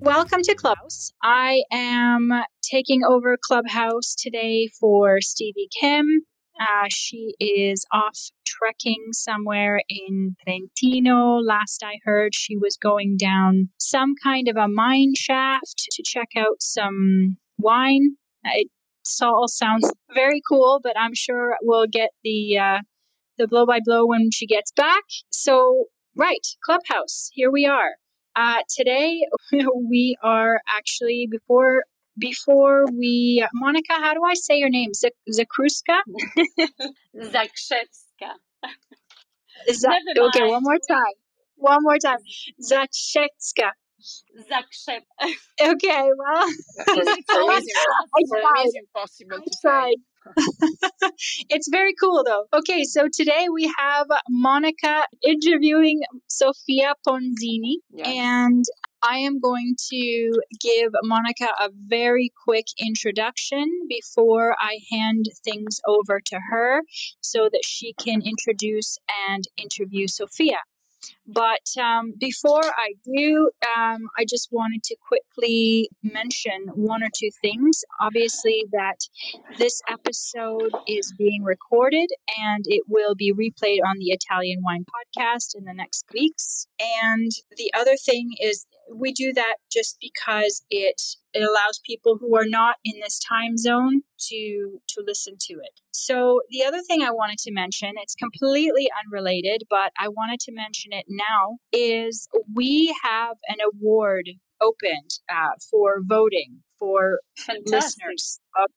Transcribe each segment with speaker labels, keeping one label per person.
Speaker 1: Welcome to Clubhouse. I am taking over Clubhouse today for Stevie Kim. Uh, she is off trekking somewhere in Trentino. Last I heard, she was going down some kind of a mine shaft to check out some wine. It all sounds very cool, but I'm sure we'll get the uh, the blow by blow when she gets back. So, right, Clubhouse, here we are. Uh, today we are actually before before we Monika, how do I say your name? Z- Zakruska?
Speaker 2: Zakrzewska.
Speaker 1: okay, one more time. One more time. Zakrzewska.
Speaker 2: Zakrzew.
Speaker 1: Okay, well,
Speaker 3: it's impossible to say.
Speaker 1: it's very cool though. Okay, so today we have Monika interviewing Sofia Ponzini,
Speaker 3: Yes.
Speaker 1: and I am going to give Monika a very quick introduction before I hand things over to her so that she can introduce and interview Sofia. But um, before I do, um, I just wanted to quickly mention one or two things. Obviously, that this episode is being recorded and it will be replayed on the Italian Wine Podcast in the next weeks. And the other thing is, we do that just because it it allows people who are not in this time zone to to listen to it. So the other thing I wanted to mention, it's completely unrelated, but I wanted to mention it now, is we have an award opened uh, for voting for
Speaker 2: Fantastic.
Speaker 1: listeners. Of,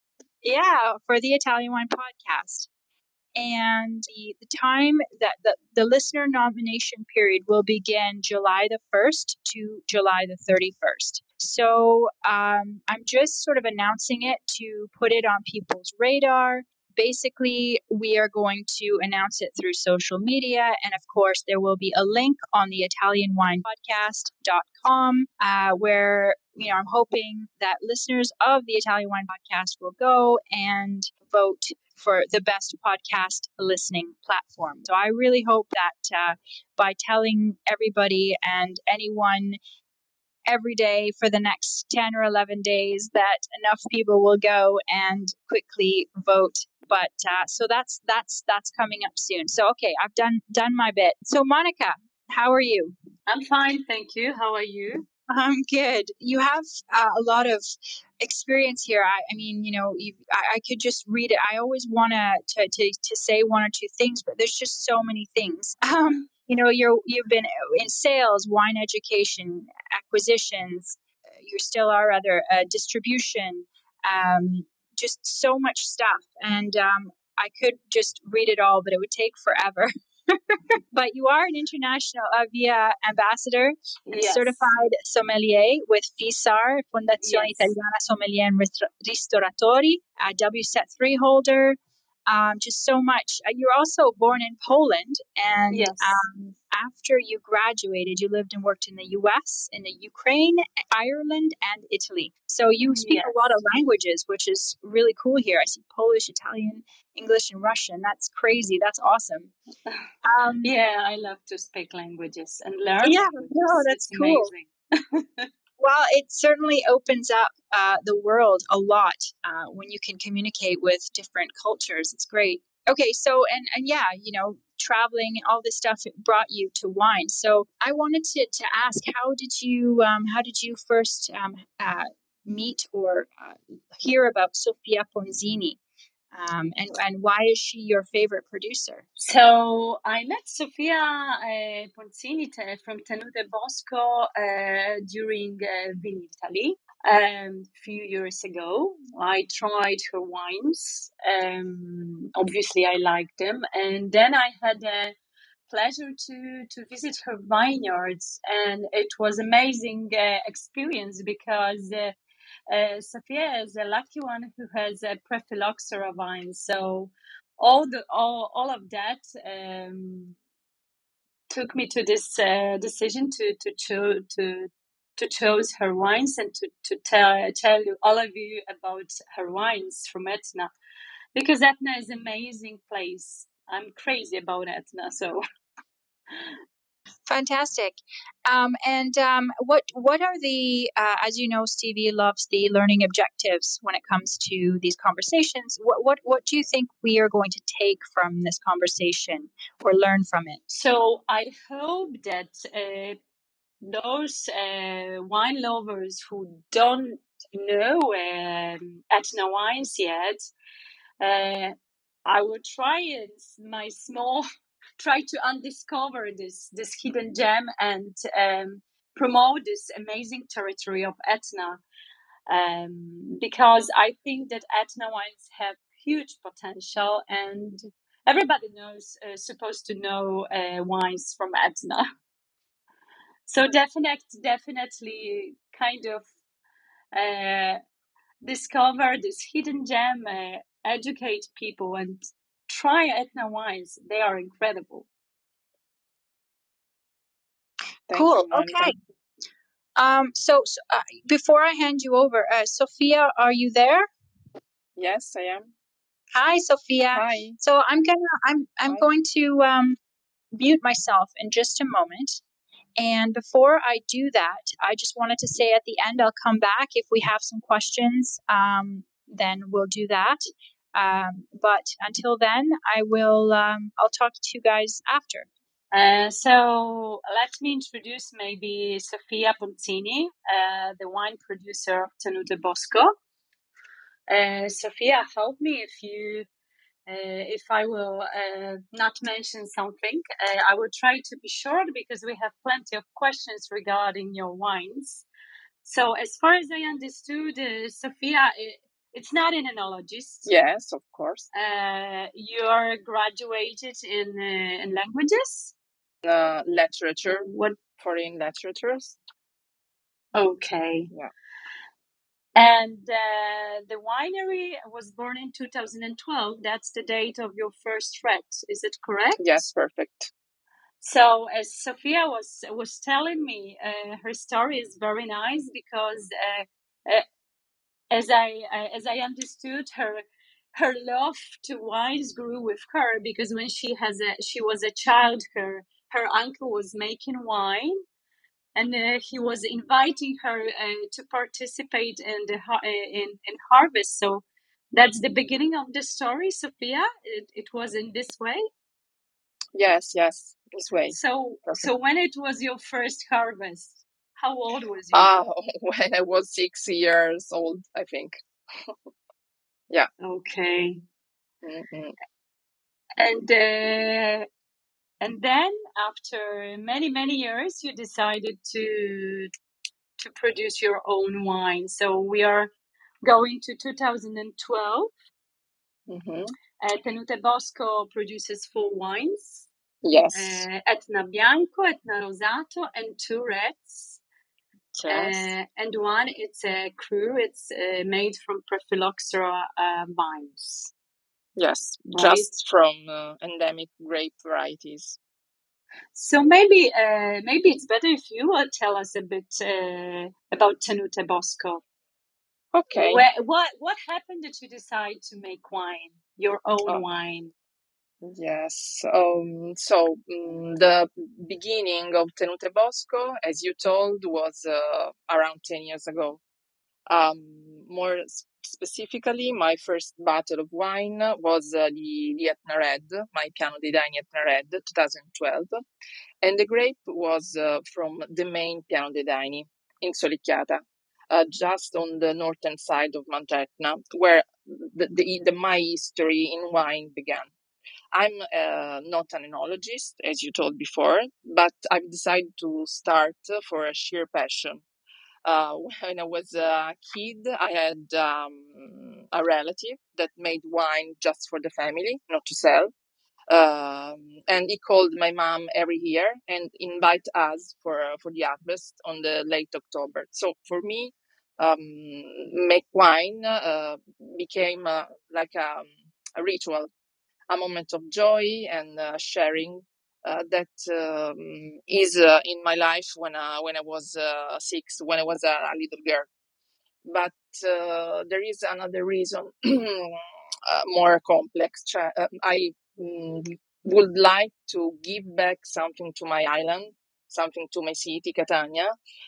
Speaker 1: yeah, for the Italian Wine Podcast. And the, the time that the, the listener nomination period will begin July the 1st to July the 31st. So um, I'm just sort of announcing it to put it on people's radar. Basically, we are going to announce it through social media. And of course, there will be a link on the ItalianWinePodcast.com uh, where you know, I'm hoping that listeners of the Italian Wine Podcast will go and vote for the best podcast listening platform. So I really hope that uh, by telling everybody and anyone every day for the next 10 or 11 days that enough people will go and quickly vote but uh, so that's that's that's coming up soon so okay i've done done my bit so monika how are you
Speaker 2: I'm fine, thank you. How are you?
Speaker 1: I'm good. You have uh, a lot of experience here. I, I mean, you know, you, I, I could just read it. I always want to to to say one or two things, but there's just so many things. Um, you know, you're you've been in sales, wine education, acquisitions. uh, You still are other uh, distribution. Um, just so much stuff, and um, I could just read it all, but it would take forever. but you are an international Avia ambassador and
Speaker 2: Yes.
Speaker 1: certified sommelier with FISAR, Fondazione
Speaker 2: Yes.
Speaker 1: Italiana Sommelier and Ristor- Ristoratori, a WSET3 holder. Um, just so much. Uh, you're also born in Poland, and
Speaker 2: Yes.
Speaker 1: um, after you graduated, you lived and worked in the U.S., in the Ukraine, Ireland, and Italy. So you speak a lot of languages, which is really cool here. I see Polish, Italian, English, and Russian. That's crazy. That's awesome. Um,
Speaker 2: Yeah, I love to speak languages and learn.
Speaker 1: Yeah,
Speaker 2: languages.
Speaker 1: no, that's
Speaker 2: It's
Speaker 1: cool. well, it certainly opens up uh, the world a lot uh, when you can communicate with different cultures. It's great. Okay, so and and yeah, you know, traveling, all this stuff brought you to wine. So I wanted to to ask, how did you um, how did you first um, uh, meet or uh, hear about Sofia Ponzini? Um, and, and why is she your favorite producer?
Speaker 2: So I met Sofia uh, Ponzini from Tenute Bosco uh, during uh, Vinitaly um, a few years ago. I tried her wines. Um, obviously, I liked them, and then I had a pleasure to to visit her vineyards, and it was amazing uh, experience because uh, Sofia is a lucky one who has a pre-phylloxera vine. So all the all all of that um, took me to this uh, decision to to cho- to to choose her wines and to to tell tell you all of you about her wines from Etna because Etna is an amazing place. I'm crazy about Etna, so
Speaker 1: Fantastic. Um, and um, what what are the uh, as you know, Stevie loves the learning objectives when it comes to these conversations. What what what do you think we are going to take from this conversation or learn from it?
Speaker 2: So I hope that uh, those uh, wine lovers who don't know um, Etna wines yet, uh, I will try in my small try to undiscover this this hidden gem and um, promote this amazing territory of Etna. Um, because I think that Etna wines have huge potential, and everybody knows uh, supposed to know uh, wines from Etna. So definitely, definitely, kind of uh, discover this hidden gem, uh, educate people, and try Etna wines. They are incredible.
Speaker 1: Thank cool. You, okay. Um, so, so uh, before I hand you over, uh, Sofia, are you there?
Speaker 3: Yes, I am.
Speaker 1: Hi, Sofia.
Speaker 3: Hi.
Speaker 1: So I'm gonna I'm I'm Hi. going to um, mute myself in just a moment. And before I do that, I just wanted to say at the end, I'll come back if we have some questions. Um, then we'll do that. Um, but until then, I will. Um, I'll talk to you guys after.
Speaker 2: Uh, so let me introduce maybe Sofia Ponzini, uh, the wine producer of Tenute Bosco. Uh, Sofia, help me if you, uh, if I will uh, not mention something. Uh, I will try to be short because we have plenty of questions regarding your wines. So as far as I understood, Sofia, it's not an enologist.
Speaker 3: Yes, of course.
Speaker 2: Uh, you are graduated in uh, in languages.
Speaker 3: Uh, literature. What foreign literatures?
Speaker 2: Okay.
Speaker 3: Yeah.
Speaker 2: And uh, the winery was born in 2012. That's the date of your first fret. Is it correct?
Speaker 3: Yes, perfect.
Speaker 2: So as Sofia was was telling me, uh, her story is very nice because uh, uh as I as I understood her her love to wines grew with her because when she has a she was a child her her uncle was making wine and uh, he was inviting her uh, to participate in the uh, in in harvest. So that's the beginning of the story sofia. It, it was in this way?
Speaker 3: Yes yes this way.
Speaker 2: So Perfect. so when it was your first harvest how old was you?
Speaker 3: Ah, when I was six years old, I think. yeah.
Speaker 2: Okay. Mm-hmm. And uh, and then after many many years, you decided to to produce your own wine. So we are going to 2012. Mm-hmm. Uh, Tenute Bosco produces four wines.
Speaker 3: Yes.
Speaker 2: Uh, Etna Bianco, Etna Rosato, and two reds. Yes. Uh, and one, it's a cru. It's uh, made from pre-phylloxera uh, vines.
Speaker 3: Yes, right? just from uh, endemic grape varieties.
Speaker 2: So maybe uh, maybe it's better if you will tell us a bit uh, about Tenute Bosco.
Speaker 3: Okay.
Speaker 2: Where, what what happened that you decide to make wine, your own oh. wine?
Speaker 3: Yes. Um, so um, the beginning of Tenute Bosco, as you told, was uh, around 10 years ago. Um, more specifically, my first bottle of wine was uh, the, the Etna Red, my Piano dei Daini Etna Red, 2012. And the grape was uh, from the main Piano dei Daini in Solicchiata, uh, just on the northern side of Mount Etna, where the, the, the, my history in wine began. I'm uh, not an enologist, as you told before, but I've decided to start for a sheer passion. Uh, when I was a kid, I had um, a relative that made wine just for the family, not to sell. Um, and he called my mom every year and invite us for for the harvest on the late October. So for me, um, make wine uh, became uh, like a, a ritual a moment of joy and uh, sharing uh, that um, is uh, in my life when I, when I was uh, six, when I was a, a little girl. But uh, there is another reason, uh, more complex. I mm, would like to give back something to my island something to my city, Catania,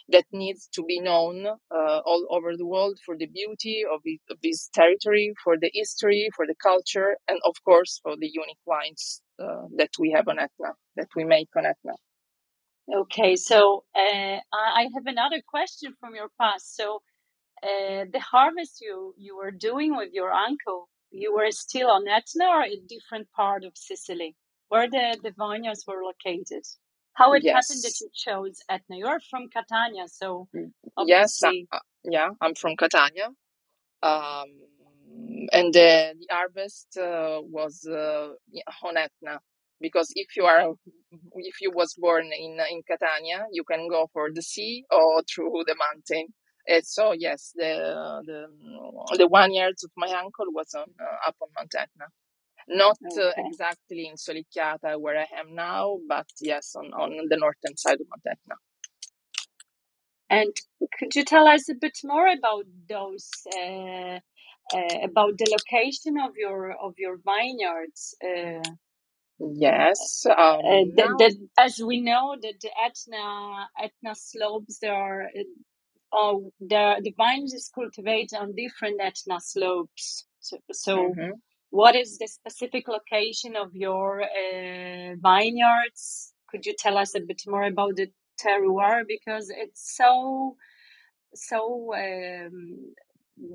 Speaker 3: that needs to be known uh, all over the world for the beauty of, it, of, this territory, for the history, for the culture, and of course for the unique wines uh, that we have on Etna, that we make on Etna.
Speaker 2: Okay, so uh, I have another question from your past. So uh, the harvest you you were doing with your uncle, you were still on Etna or a different part of Sicily, where the, the vineyards were located? How it yes. happened that you chose Etna. You're from Catania, so
Speaker 3: mm, obviously... yes, uh, yeah, I'm from Catania, um, and the, the harvest uh, was uh, on Etna because if you are if you was born in in Catania, you can go for the sea or through the mountain. And so yes, the the the one year of my uncle was on uh, up on Mount Etna not uh, okay. uh, exactly in Solicchiata where I am now, but yes, on, on the northern side of Etna.
Speaker 2: And could you tell us a bit more about those, uh, uh, about the location of your of your vineyards? Uh,
Speaker 3: yes, um,
Speaker 2: the, the, as we know that the Etna Etna slopes there are. Oh, the the vines is cultivated on different Etna slopes. So, so mm-hmm what is the specific location of your uh, vineyards? Could you tell us a bit more about the terroir? Because it's so so um,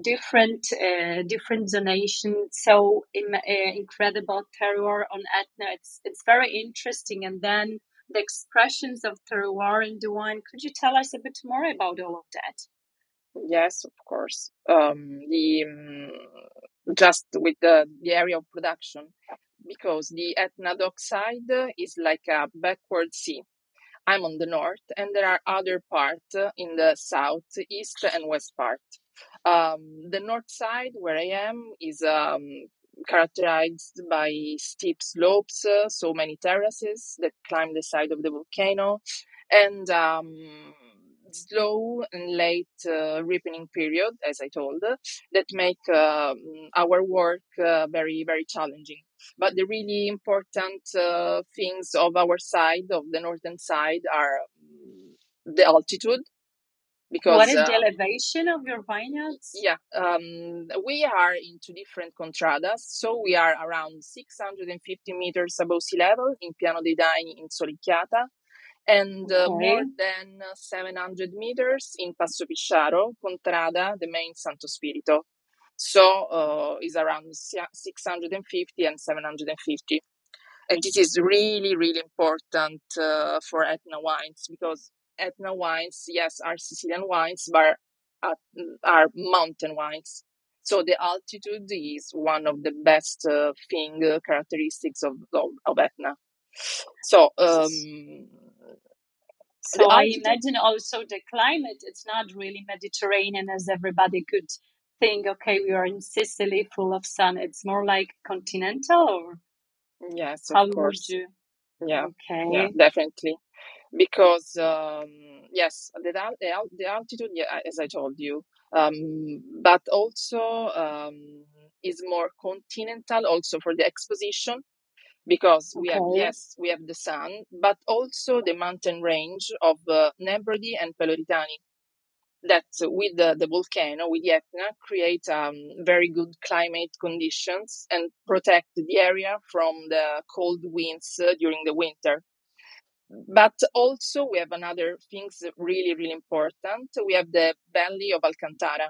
Speaker 2: different uh, different zonation so Im- uh, incredible terroir on etna. It's it's very interesting. And then the expressions of terroir in the wine could you tell us a bit more about all of that?
Speaker 3: Yes of course. Um, the um, just with the, the area of production because the Etna DOC is like a backward sea. I'm on the north, and there are other parts in the south, east, and west part. Um, the north side, where I am, is um, characterized by steep slopes, uh, so many terraces that climb the side of the volcano, and um, slow and late uh, ripening period, as I told, that make uh, our work uh, very, very challenging. But the really important uh, things of our side, of the northern side, are um, the altitude.
Speaker 2: Because, what is the uh, elevation of your vineyards?
Speaker 3: Yeah, um, we are into different contradas. So we are around 650 meters above sea level in Piano dei Daini in Solicchiata and uh, more than 700 meters in Passo Pisciaro, Contrada, the main Santo Spirito. So uh, is around 650 and 750. And this is really, really important uh, for Etna wines because Etna wines, yes, are Sicilian wines, but are, are mountain wines. So the altitude is one of the best uh, thing uh, characteristics of, of, of Etna. So um,
Speaker 2: so I imagine also the climate, it's not really Mediterranean as everybody could think, okay, we are in Sicily full of sun. It's more like continental or
Speaker 3: Yes, of how course.
Speaker 2: would you
Speaker 3: Yeah.
Speaker 2: Okay.
Speaker 3: Yeah, definitely. Because um, yes, the, the the altitude, yeah, as I told you, um, but also um, is more continental also for the exposition because we have yes we have the sun but also the mountain range of uh, Nebrodi and Peloritani. That with the, the volcano with the Etna create um, very good climate conditions and protect the area from the cold winds uh, during the winter. But also we have another things really really important. We have the valley of alcantara.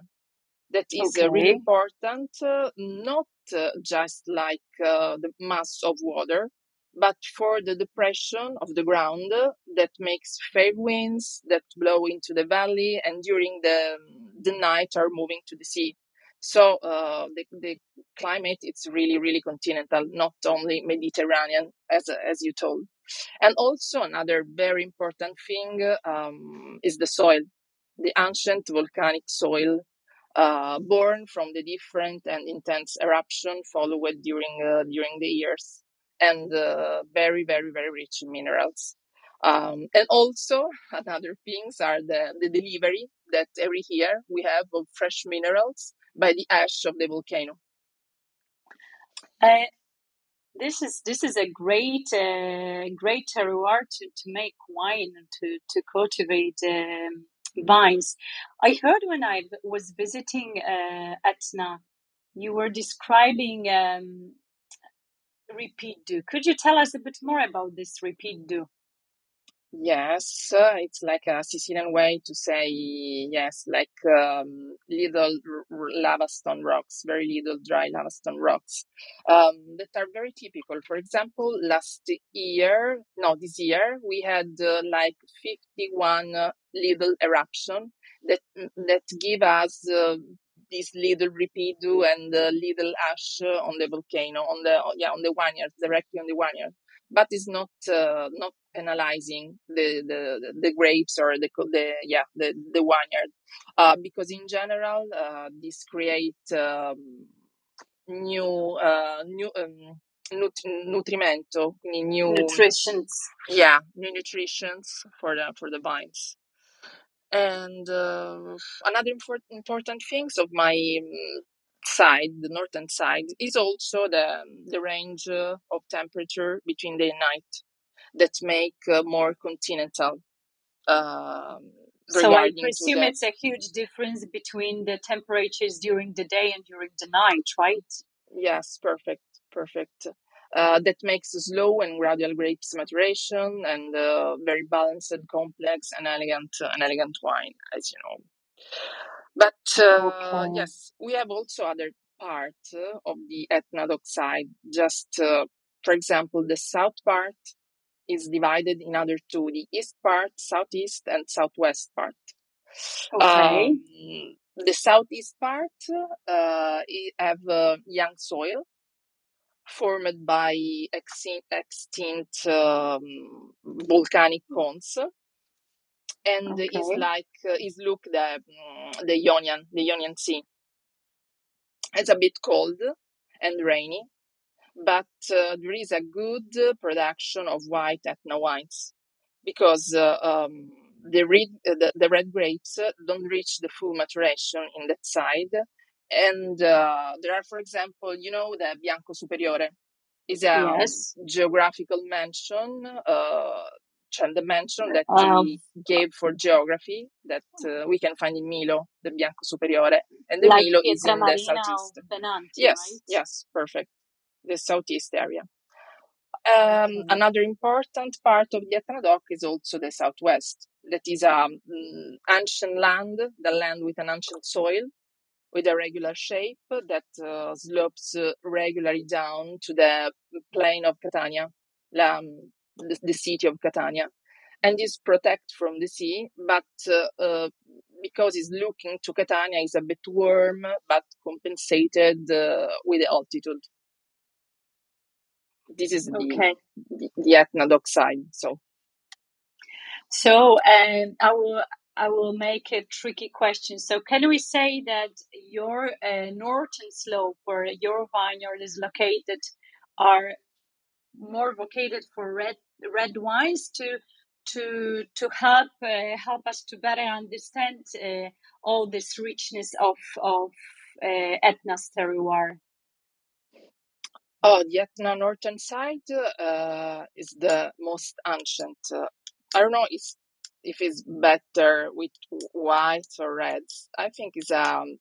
Speaker 3: That is okay. uh, really important uh, not uh, just like uh, the mass of water but for the depression of the ground that makes fair winds that blow into the valley and during the the night are moving to the sea. So uh, the, the climate it's really really continental not only mediterranean as as you told. And also another very important thing um, is the soil the ancient volcanic soil uh, born from the different and intense eruption followed during uh, during the years and uh, very very very rich in minerals. Um, and also another things are the, the delivery that every year we have of fresh minerals by the ash of the volcano.
Speaker 2: Uh, this is this is a great uh, great terroir to, to make wine and to to cultivate um, vines. I heard when I was visiting uh, Etna, you were describing um, ripiddu. Could you tell us a bit more about this ripiddu?
Speaker 3: Yes, uh, it's like a Sicilian way to say yes, like um, little r- lava stone rocks, very little dry lava stone rocks um, that are very typical. For example, last year, no, this year we had uh, like 51 uh, little eruption that that give us uh, this little ripiddu and uh, little ash on the volcano on the yeah on the vineyard directly on the vineyard but it's not uh, not penalizing the, the the grapes or the the yeah the the vineyard. Uh, because in general uh, this create um, new uh, new um, nut- nutrimento new
Speaker 2: nutritions.
Speaker 3: Yeah new nutritions for the for the vines. And uh, another important important things of my um, side, the northern side, is also the the range uh, of temperature between day and night that make uh, more continental. Um,
Speaker 2: so I presume it's a huge difference between the temperatures during the day and during the night, right?
Speaker 3: Yes, perfect, perfect. Uh, that makes slow and gradual grapes maturation and uh, very balanced, and complex, and elegant, uh, an elegant wine, as you know. But uh, okay. yes, we have also other part of the Etna side. Just uh, for example, the south part is divided in other two: the east part, southeast, and southwest part.
Speaker 2: Okay. Um,
Speaker 3: the southeast part uh, have young soil formed by extinct um, volcanic cones and okay. is like uh, is look the mm, the Ionian the Ionian Sea. It's a bit cold and rainy, but uh, there is a good production of white Etna wines because uh, um, the red the, the, red grapes don't reach the full maturation in that side, and uh, there are, for example, you know the Bianco Superiore is a yes. geographical mention uh, the mention that um, he gave for geography that uh, we can find in Milo, the Bianco Superiore, and the
Speaker 2: like
Speaker 3: Milo is in
Speaker 2: the
Speaker 3: southeast.
Speaker 2: Benanti,
Speaker 3: yes,
Speaker 2: right?
Speaker 3: yes, perfect. The southeast area. Um. Another important part of the Etna DOC is also the southwest. That is an um, ancient land, the land with an ancient soil, with a regular shape that uh, slopes uh, regularly down to the plain of Catania, um, the, the, city of Catania, and is protected from the sea, but uh, uh, because it's looking to Catania, is a bit warm, but compensated uh, with the altitude. This is okay. the, the, the Etna side. So,
Speaker 2: so um, I will I will make a tricky question. So, can we say that your uh, northern slope, where your vineyard is located, are more vocated for red red wines to to to help uh, help us to better understand uh, all this richness of of uh, Etna's terroir.
Speaker 3: Oh, the Etna northern side uh, is the most ancient. Uh, I don't know if, if it's better with white or reds. I think it's um,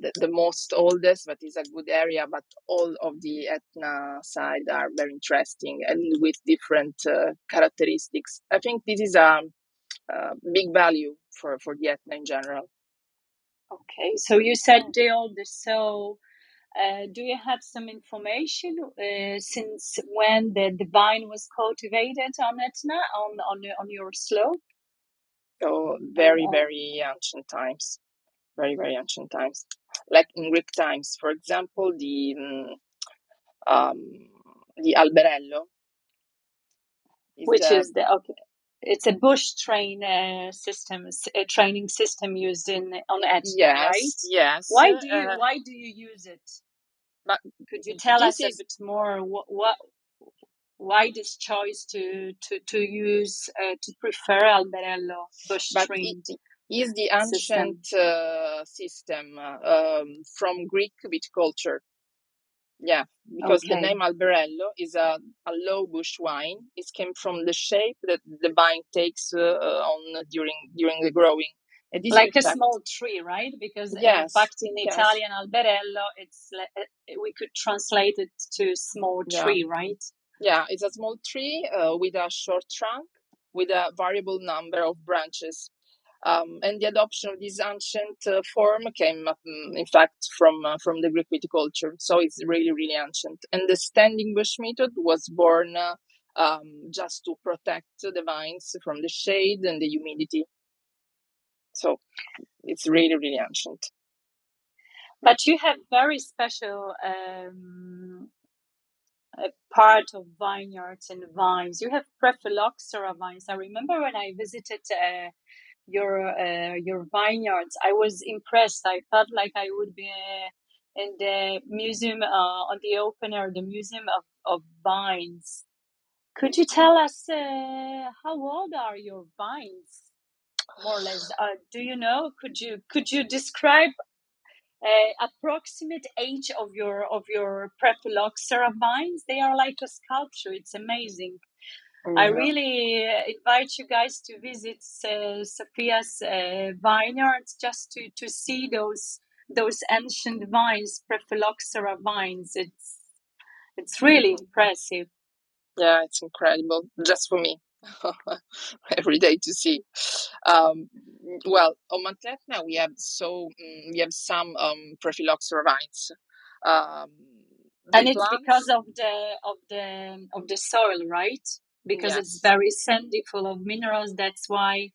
Speaker 3: the, the most oldest, but it's a good area. But all of the Etna side are very interesting and with different uh, characteristics. I think this is a, a big value for, for the Etna in general.
Speaker 2: Okay, so you said the oldest. So, uh, do you have some information uh, since when the, the vine was cultivated on Etna on on on your slope?
Speaker 3: So very very ancient times, very very ancient times, like in Greek times. For example, the um, the alberello,
Speaker 2: is which the, is the okay it's a bush train uh, system, a training system used in on Etna,
Speaker 3: yes,
Speaker 2: right?
Speaker 3: Yes.
Speaker 2: Why do you uh, why do you use it?
Speaker 3: But
Speaker 2: could you tell us is, a bit more? What, what why this choice to to to use uh, to prefer Alberello bush train?
Speaker 3: Is the ancient system, uh, system um, from Greek viticulture. Yeah, because okay. the name Alberello is a, a low bush wine. It came from the shape that the vine takes uh, on during during the growing.
Speaker 2: like a small tree, right? Because yes, in fact, in yes. Italian Alberello, it's uh, we could translate it to small tree,
Speaker 3: yeah.
Speaker 2: right?
Speaker 3: Yeah, it's a small tree uh, with a short trunk with a variable number of branches. Um, and the adoption of this ancient uh, form came, um, in fact, from uh, from the Greek viticulture. So it's really, really ancient. And the standing bush method was born uh, um, just to protect the vines from the shade and the humidity. So it's really, really ancient.
Speaker 2: But you have very special um, part of vineyards and vines. You have pre-phylloxera vines. I remember when I visited uh, your uh, your vineyards. I was impressed. I felt like I would be uh, in the museum uh, on the opener, the museum of, of vines. Could you tell us uh, how old are your vines, more or less? Uh, do you know? Could you could you describe uh, approximate age of your of your pre-phylloxera vines? They are like a sculpture. It's amazing. I really invite you guys to visit uh, Sofia's uh, vineyards just to, to see those those ancient vines, pre-phylloxera vines. It's it's really impressive.
Speaker 3: Yeah, it's incredible just for me every day to see. Um, well, on Mount Etna we have so mm, we have some um, pre-phylloxera vines. Um,
Speaker 2: and it's plants. because of the of the of the soil, right? Because yes. it's very sandy, full of minerals. That's why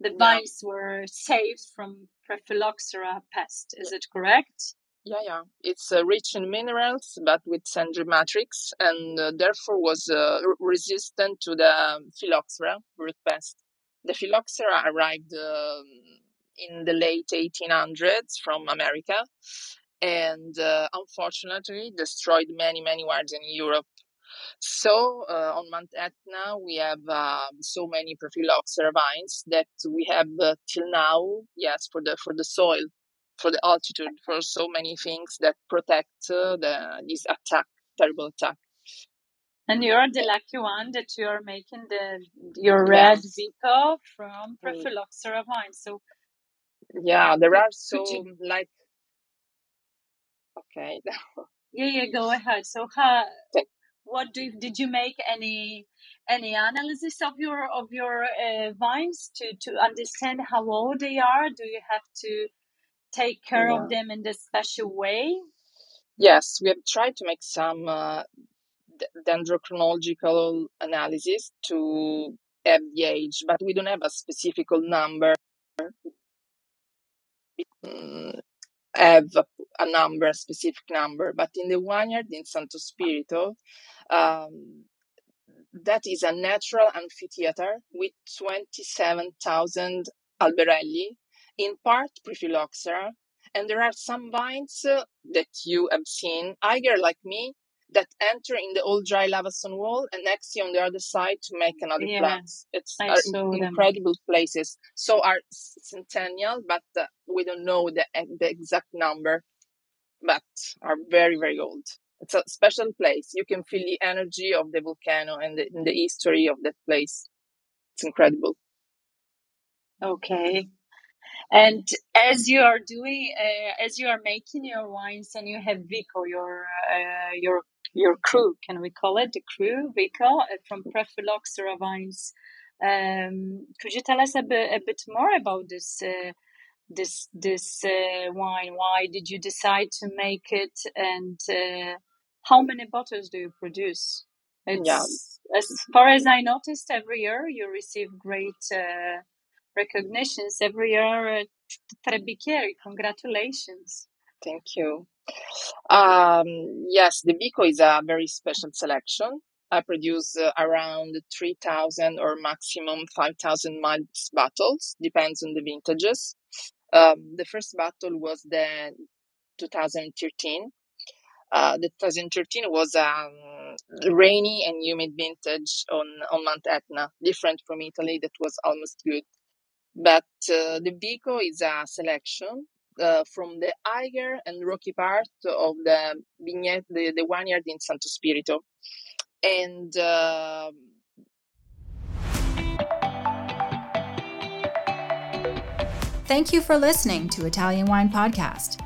Speaker 2: the vines yeah. were saved from pre-phylloxera pest. Is it correct?
Speaker 3: Yeah, yeah. It's uh, rich in minerals, but with sandy matrix, and uh, therefore was uh, resistant to the phylloxera root pest. The phylloxera arrived um, in the late 1800s from America, and uh, unfortunately destroyed many, many wards in Europe so uh, on Mount Etna, we have um, so many pre-phylloxera vines that we have uh, till now, yes, for the for the soil, for the altitude, for so many things that protect uh, the this attack, terrible attack.
Speaker 2: And you're the lucky one that you're making the your red yes. Vico from. pre-phylloxera vines. So
Speaker 3: yeah, there are so you... like okay.
Speaker 2: yeah, yeah, go ahead. So how what do did you make any any analysis of your of your uh, vines to to understand how old they are? Do you have to take care yeah. of them in this special way?
Speaker 3: Yes we have tried to make some uh, dendrochronological analysis to have the age but we don't have a specific number. Mm, have a, a, number, a specific number, but in the vineyard in Santo Spirito, um, that is a natural amphitheater with 27,000 alberelli, in part pre-phylloxera, and there are some vines uh, that you have seen, either like me, that enter in the old dry lava stone wall and next on the other side to make another yeah, plants. It's incredible them. places. So are centennial, but uh, we don't know the the exact number, but are very very old. It's a special place. You can feel the energy of the volcano and the, and the history of that place. It's incredible.
Speaker 2: Okay. And as you are doing, uh, as you are making your wines, and you have Vico, your uh, your your cru, can we call it the cru, Vico, uh, from pre-phylloxera Vines? Um, could you tell us a bit a bit more about this uh, this this uh, wine? Why did you decide to make it, and uh, how many bottles do you produce? It's,
Speaker 3: Yeah.
Speaker 2: as far as I noticed, every year you receive great uh, recognitions. Every year, uh, Tre congratulations.
Speaker 3: Thank you. Um, yes, the Vico is a very special selection. I produce uh, around 3,000 or maximum 5,000 miles bottles, depends on the vintages. Um, the first bottle was the 2013. Uh, the 2013 was a um, rainy and humid vintage on, on Mount Etna, different from Italy, that was almost good. But uh, the Vico is a selection uh, from the higher and rocky part of the vignette, the, the vineyard in Santo Spirito. And uh,
Speaker 4: Thank you for listening to Italian Wine Podcast.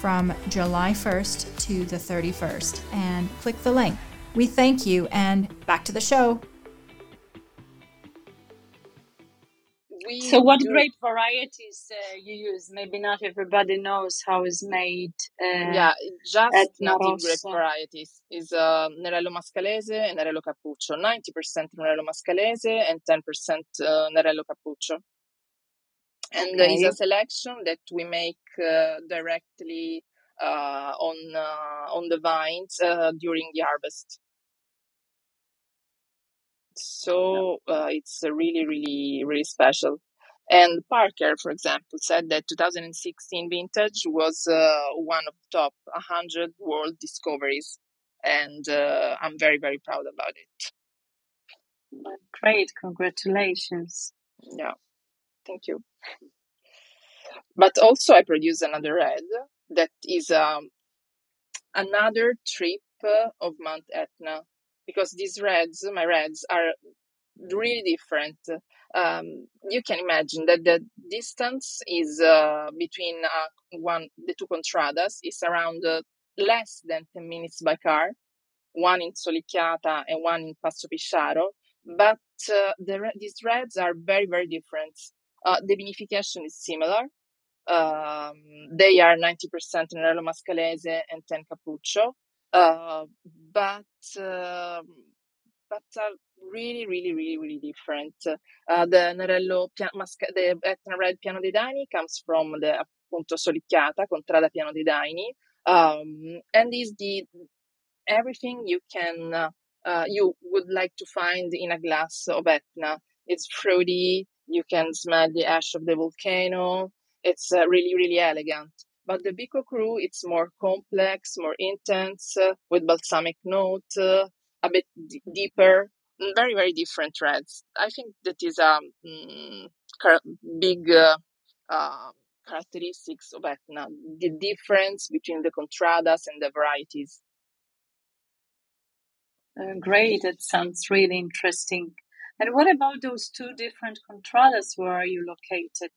Speaker 4: from July 1st to the 31st and click the link. We thank you, and back to the show.
Speaker 3: we
Speaker 2: So, what
Speaker 3: do-
Speaker 2: grape varieties uh, you use? Maybe not everybody knows how it's made. Uh,
Speaker 3: yeah, just
Speaker 2: Etna
Speaker 3: native grape varieties is uh, Nerello Mascalese and Nerello Cappuccio. 90% Nerello Mascalese and 10% uh, Nerello Cappuccio. And there is
Speaker 2: Okay.
Speaker 3: a selection that we make uh, directly uh, on uh, on the vines uh, during the harvest. So uh, it's really, really, really special. And Parker, for example, said that 2016 vintage was uh, one of the top 100 world discoveries, and uh, I'm very, very proud about it.
Speaker 2: Great, congratulations.
Speaker 3: Yeah, thank you. But also, I produce another red that is um, another trip of Mount Etna because these reds, my reds, are really different. Um, you can imagine that the distance is uh, between uh, one the two contradas is around uh, less than 10 minutes by car, one in Solicchiata and one in Passo Pisciaro. But uh, the, these reds are very, very different. Uh, the vinification is similar. Um, they are 90% Nerello Mascalese and 10 Cappuccio. Uh, but um, but are really, really, really, really different. Uh, the Nerello Pia- Masca- the Etna Red Piano dei Daini comes from the appunto Solicchiata, Contrada Piano dei Daini, um, and is the everything you can uh, you would like to find in a glass of Etna. It's fruity. You can smell the ash of the volcano. It's uh, really, really elegant. But the Vico Cru, it's more complex, more intense, uh, with balsamic note, uh, a bit d- deeper, mm, very, very different reds. I think that is a um, car- big uh, uh, characteristics of Etna, the difference between the contradas and the varieties.
Speaker 2: Uh, great, it sounds really interesting. And what about those two different contradas? Where are you located?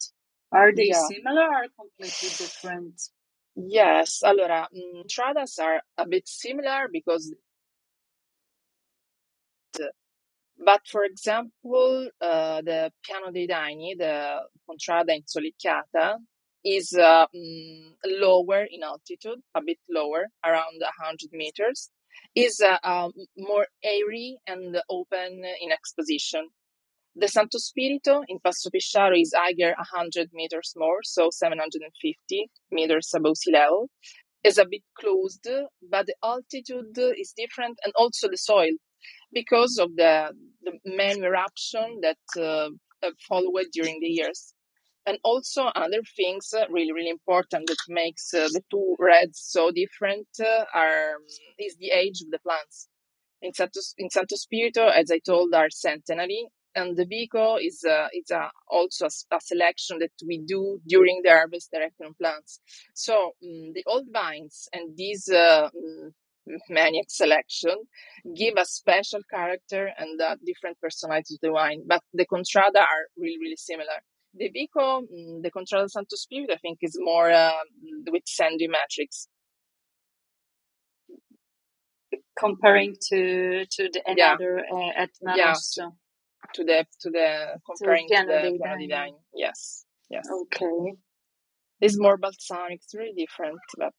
Speaker 2: Are they
Speaker 3: Yeah.
Speaker 2: similar or completely different?
Speaker 3: Yes, allora, mm, contradas are a bit similar because But for example, uh, the Piano dei Daini, the Contrada in Solicchiata, is uh, mm, lower in altitude, a bit lower, around 100 meters, is uh, um, more airy and open in exposition. The Santo Spirito in Passo Pisciaro is higher 100 meters more, so 750 meters above sea level. is a bit closed, but the altitude is different, and also the soil because of the the main eruption that uh, followed during the years and also other things uh, really really important that makes uh, the two reds so different uh, are is the age of the plants in santo, in santo spirito as i told are centenary and the Vico is a, it's also a, a, selection that we do during the harvest directly on plants. So um, the old vines and these uh, um, maniac selection give a special character and a different personality to the wine, but the Contrada are really, really similar. The Vico, mm, the Contrada Santo Spirito, I think is more uh, with sandy matrix.
Speaker 2: Comparing to to the another yeah. uh, at Naros.
Speaker 3: Yeah to the to the comparing to, to the Piano dei Daini. Yes, yes.
Speaker 2: Okay.
Speaker 3: It's more balsamic. It's really different, but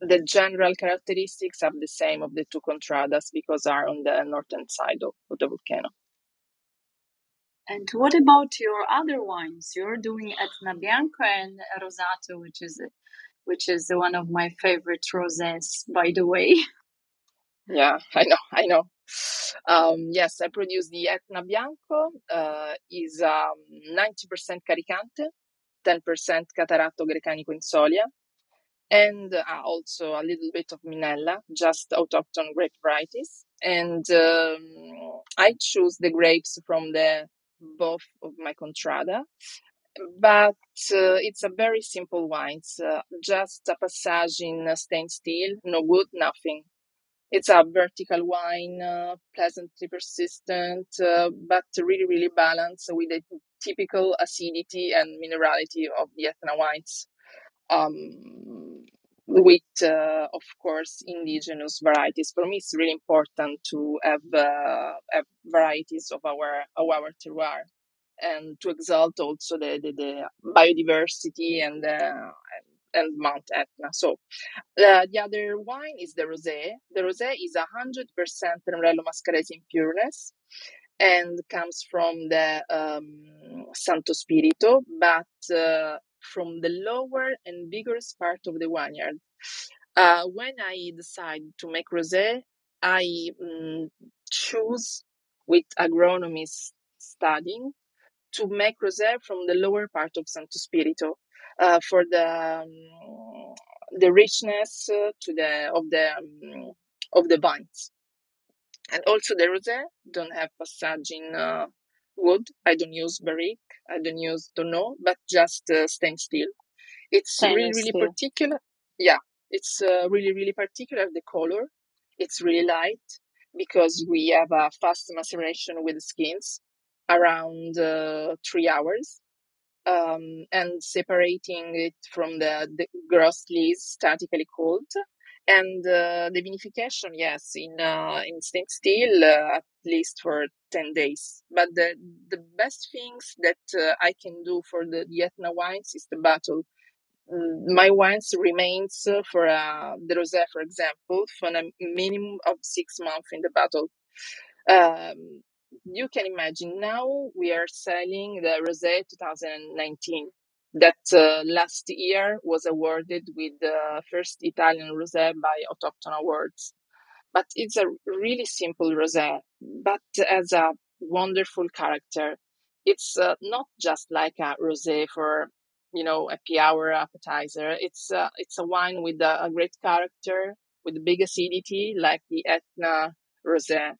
Speaker 3: the general characteristics are the same of the two contradas because are on the northern side of, of the volcano.
Speaker 2: And what about your other wines? You're doing Etna Bianco and Rosato, which is which is one of my favorite rosés, by the way.
Speaker 3: Yeah, I know, I know. Um, yes, I produce the Etna Bianco. Uh, is um, 90% Carricante, 10% Catarratto Grecanico in Insolia, and uh, also a little bit of Minnella, just autochthon grape varieties. And um, I choose the grapes from the both of my contrada, but uh, it's a very simple wine. It's uh, just a passage in stained steel, no wood, nothing. It's a vertical wine, uh, pleasantly persistent, uh, but really, really balanced with the typical acidity and minerality of the Etna wines. Um, with, uh, of course, indigenous varieties. For me, it's really important to have, uh, have varieties of our of our terroir and to exalt also the, the, the biodiversity and, uh, and Mount Etna. So uh, the other wine is the rosé. The rosé is 100% Tenerello Mascalese in pureness and comes from the um, Santo Spirito, but uh, from the lower and vigorous part of the vineyard. Uh, when I decide to make rosé, I um, choose with agronomist studying to make rosé from the lower part of Santo Spirito uh, for the um, the richness uh, to the of the um, of the vines, and also the rosé don't have passage in uh, wood. I don't use barrique. I don't use tonneau, but just uh, stained steel. It's stainless really really steel. particular. Yeah, it's uh, really really particular. The color, it's really light because we have a fast maceration with the skins around uh, three hours um, and separating it from the, the gross lees statically cooled. And uh, the vinification, yes, in uh, in stained steel uh, at least for ten days. But the the best things that uh, I can do for the, the Etna wines is the bottle. Mm, my wines remains uh, for uh, the rosé, for example, for a minimum of six months in the bottle. Um, you can imagine now we are selling the Rosé 2019 that uh, last year was awarded with the first Italian Rosé by Autochthon Awards. But it's a really simple rosé, but has a wonderful character. It's uh, not just like a rosé for you know a hour appetizer. It's uh, it's a wine with a, a great character, with big acidity, like the Etna rosé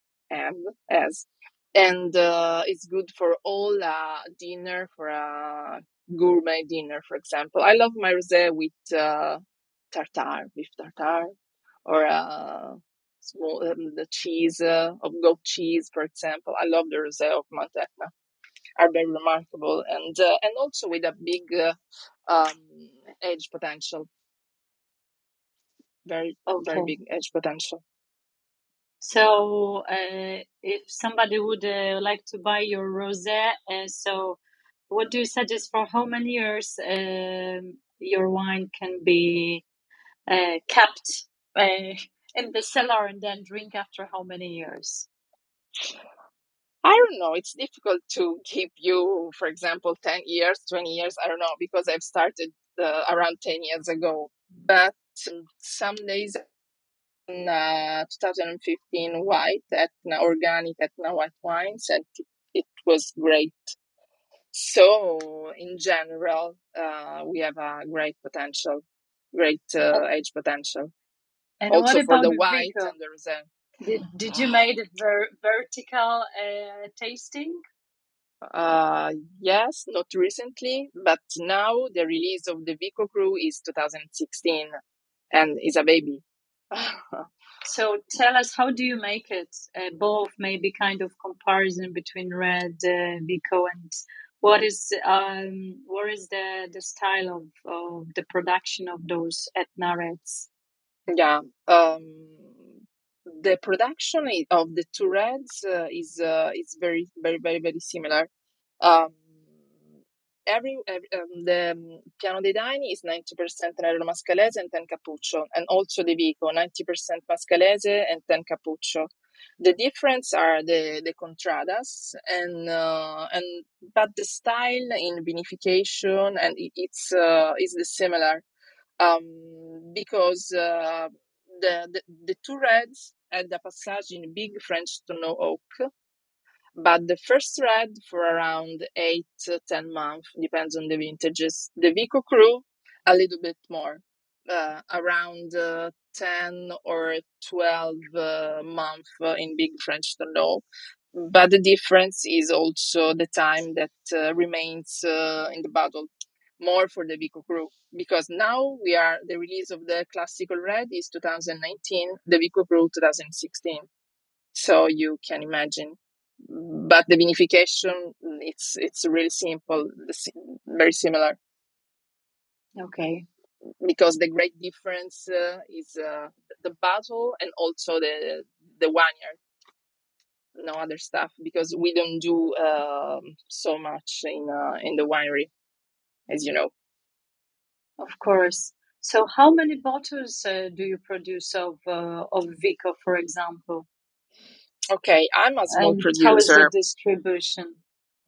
Speaker 3: has and uh, it's good for all uh, dinner for a gourmet dinner for example. I love my rosé with uh, tartare beef tartare or uh, small um, the cheese uh, of goat cheese for example. I love the rosé of mount etna. Are very remarkable and uh, and also with a big uh, um, age potential. Very okay. very big edge potential
Speaker 2: so, uh, if somebody would uh, like to buy your rosé, uh, so what do you suggest for how many years um, your wine can be uh, kept uh, in the cellar and then drink after how many years?
Speaker 3: I don't know. It's difficult to keep you, for example, 10 years, 20 years. I don't know, because I've started uh, around 10 years ago. But some days in uh, 2015 white Etna organic Etna white wines, and it, was great. So in general, uh, we have a great potential, great uh, age potential.
Speaker 2: And
Speaker 3: also
Speaker 2: what
Speaker 3: for
Speaker 2: about
Speaker 3: the white
Speaker 2: Vico?
Speaker 3: and the rosé.
Speaker 2: Did, did you made it ver- vertical uh, tasting?
Speaker 3: Uh, yes, not recently, but now the release of the Vico Cru is 2016 and is a baby.
Speaker 2: So tell us, how do you make it? Uh, both maybe kind of comparison between red uh, Vico and what is um what is the the style of, of the production of those Etna reds?
Speaker 3: yeah, um, the production of the two reds uh, is uh, is very very very very similar. Um, every, um, the um, Piano dei Daini is 90% Nerello Mascalese and 10 Cappuccio, and also the Vico 90% Mascalese and 10 Cappuccio. The difference are the the contradas and uh, and but the style in vinification and it, it's uh, is the similar um, because uh, the, the the two reds had a passage in big French tonneau oak but the first red for around eight to ten months depends on the vintages the vico cru a little bit more uh, around uh, 10 or 12 uh, months uh, in big french tonneau. But the difference is also the time that uh, remains uh, in the bottle more for the vico cru. Because now we are the release of the classical red is 2019 the vico cru 2016 so you can imagine but the vinification it's it's really simple very similar
Speaker 2: Okay.
Speaker 3: because the great difference uh, is uh, the bottle and also the the vineyard no other stuff because we don't do um, so much in uh, in the winery as you know
Speaker 2: Of course. So how many bottles uh, do you produce of uh, of Vico, for example?
Speaker 3: Okay i'm a small
Speaker 2: And how is the distribution?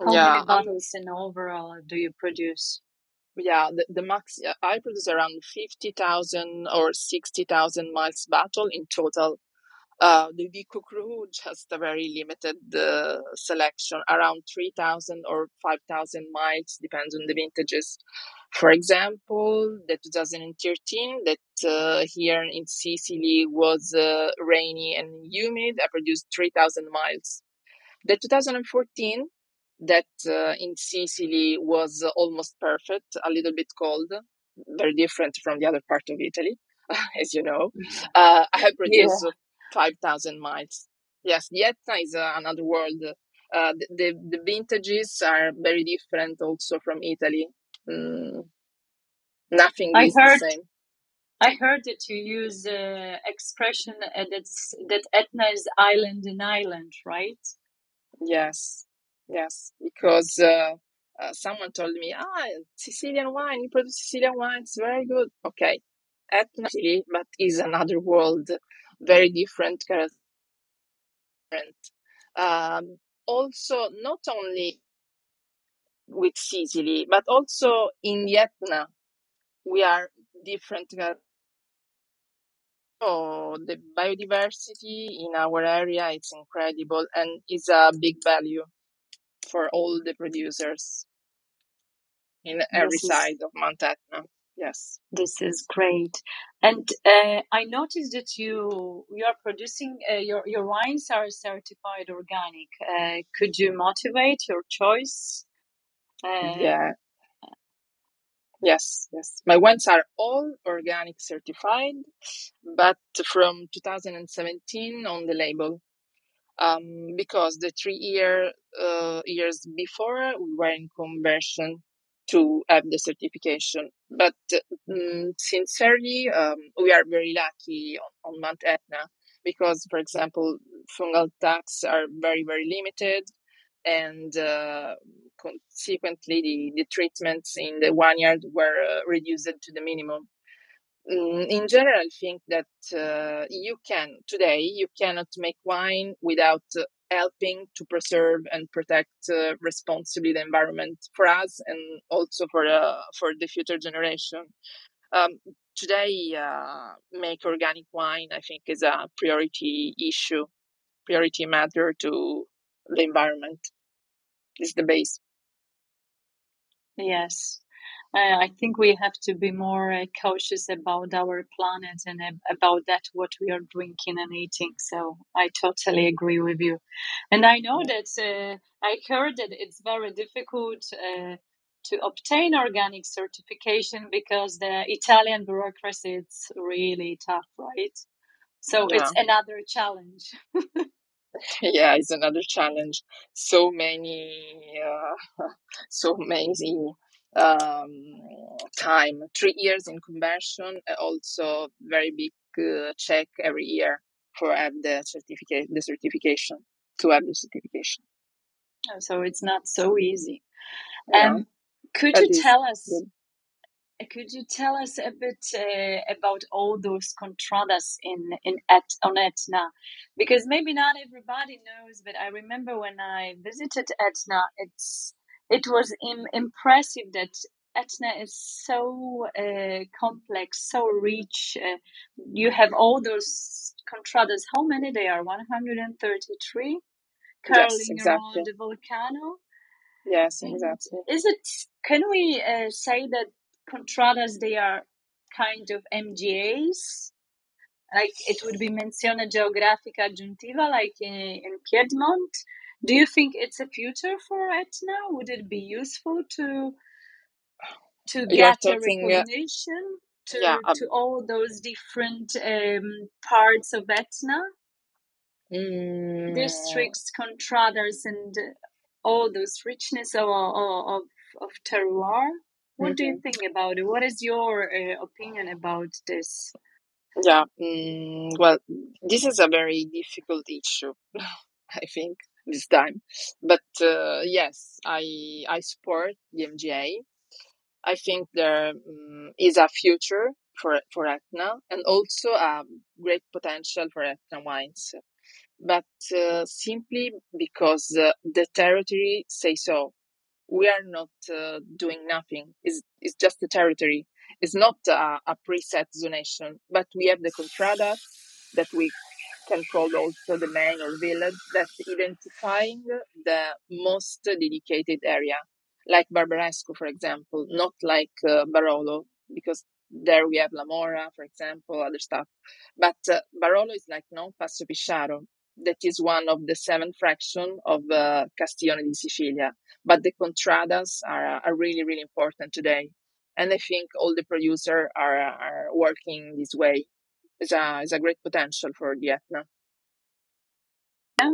Speaker 2: How
Speaker 3: yeah
Speaker 2: many bottles in overall do you produce?
Speaker 3: yeah the, the max i produce around 50000 or 60000 miles bottle in total Uh, the Vico cru just a very limited uh, selection, around 3,000 or 5,000 miles, depends on the vintages. For example, the 2013 that uh, here in Sicily was uh, rainy and humid, I produced 3,000 miles. The 2014 that uh, in Sicily was almost perfect, a little bit cold, very different from the other part of Italy, as you know. Uh, I have
Speaker 2: Yeah.
Speaker 3: produced 5,000 miles. Yes, the Etna is uh, another world. Uh, the, the, the vintages are very different also from Italy. Mm, nothing
Speaker 2: I
Speaker 3: is the
Speaker 2: heard
Speaker 3: same.
Speaker 2: I heard that you use uh, expression uh, that's that Etna is island in island, right?
Speaker 3: Yes, yes, because uh, uh, someone told me, ah, Sicilian wine, you produce Sicilian wine, it's very good. Okay, Etna, Sicily, but is another world, very different, different. Um, also, not only with Sicily, but also in Etna, we are different. So the biodiversity in our area is incredible and is a big value for all the producers in every
Speaker 2: This is
Speaker 3: side of Mount Etna. Yes.
Speaker 2: this is great, and uh, I noticed that you you are producing uh, your your wines are certified organic. Uh, could you motivate your choice? Uh,
Speaker 3: Yeah. Yes. Yes. My wines are all organic certified, but from 2017 on the label. Um, because the three year uh, years before we were in conversion to have the certification. But mm, sincerely, um, we are very lucky on, on Mount Etna because, for example, fungal attacks are very very limited, and uh, consequently the, the treatments in the vineyard were uh, reduced to the minimum. Mm, in general, I think that uh, you can today you cannot make wine without uh, helping to preserve and protect uh, responsibly the environment for us and also for uh, for the future generation. Um, today, uh, make organic wine, I think, is a priority issue, priority matter to the environment. Is the base.
Speaker 2: Yes. Uh, I think we have to be more uh, cautious about our planet and uh, about that what we are drinking and eating. So I totally agree with you. And I know that uh, I heard that it's very difficult uh, to obtain organic certification because the Italian bureaucracy is really tough, right? So
Speaker 3: Yeah.
Speaker 2: it's another challenge.
Speaker 3: yeah, it's another challenge. So many, uh, so many um, time, three years in conversion, uh, also very big uh, check every year for have the certificate, the certification to have the certification.
Speaker 2: So it's not so easy.
Speaker 3: Yeah,
Speaker 2: Um, could
Speaker 3: that
Speaker 2: you tell us?
Speaker 3: good.
Speaker 2: Could you tell us a bit uh, about all those contradas in in et, on Etna? Because maybe not everybody knows, but I remember when I visited Etna, it's it was Im- impressive that Etna is so uh, complex, so rich. Uh, you have all those contradas. How many they are? One hundred and thirty-three,
Speaker 3: Yes,
Speaker 2: curling
Speaker 3: exactly.
Speaker 2: around the volcano.
Speaker 3: Yes, exactly.
Speaker 2: is it? Can we uh, say that contradas they are kind of MGAs? Like it would be menzione geografica aggiuntiva, like in, in Piedmont. Do you think it's a future for Etna? Would it be useful to to get a
Speaker 3: talking,
Speaker 2: recognition to
Speaker 3: yeah, uh,
Speaker 2: to all those different um, parts of Etna,
Speaker 3: mm,
Speaker 2: districts, contradas, and all those richness of of, of terroir? What do you
Speaker 3: mhm.
Speaker 2: think about it? What is your uh, opinion about this?
Speaker 3: Yeah, mm, well, this is a very difficult issue, I think, this time. But uh, yes, I I support the MGA. I think there um, is a future for for Etna and also a great potential for Etna wines. But uh, simply because uh, the territory say so, we are not uh, doing nothing. It's, it's just a territory. It's not a, a preset zonation, but we have the contrada that we can call also the main or village that identifying the most dedicated area, like Barbaresco, for example, not like uh, Barolo, because there we have La Morra, for example, other stuff. But uh, Barolo is like no Passo Pisciaro, that is one of the seven fraction of uh, Castiglione di Sicilia. But the contradas are, are really, really important today. And I think all the producers are, are working this way. It's a, it's a great potential for the Etna.
Speaker 2: Yeah.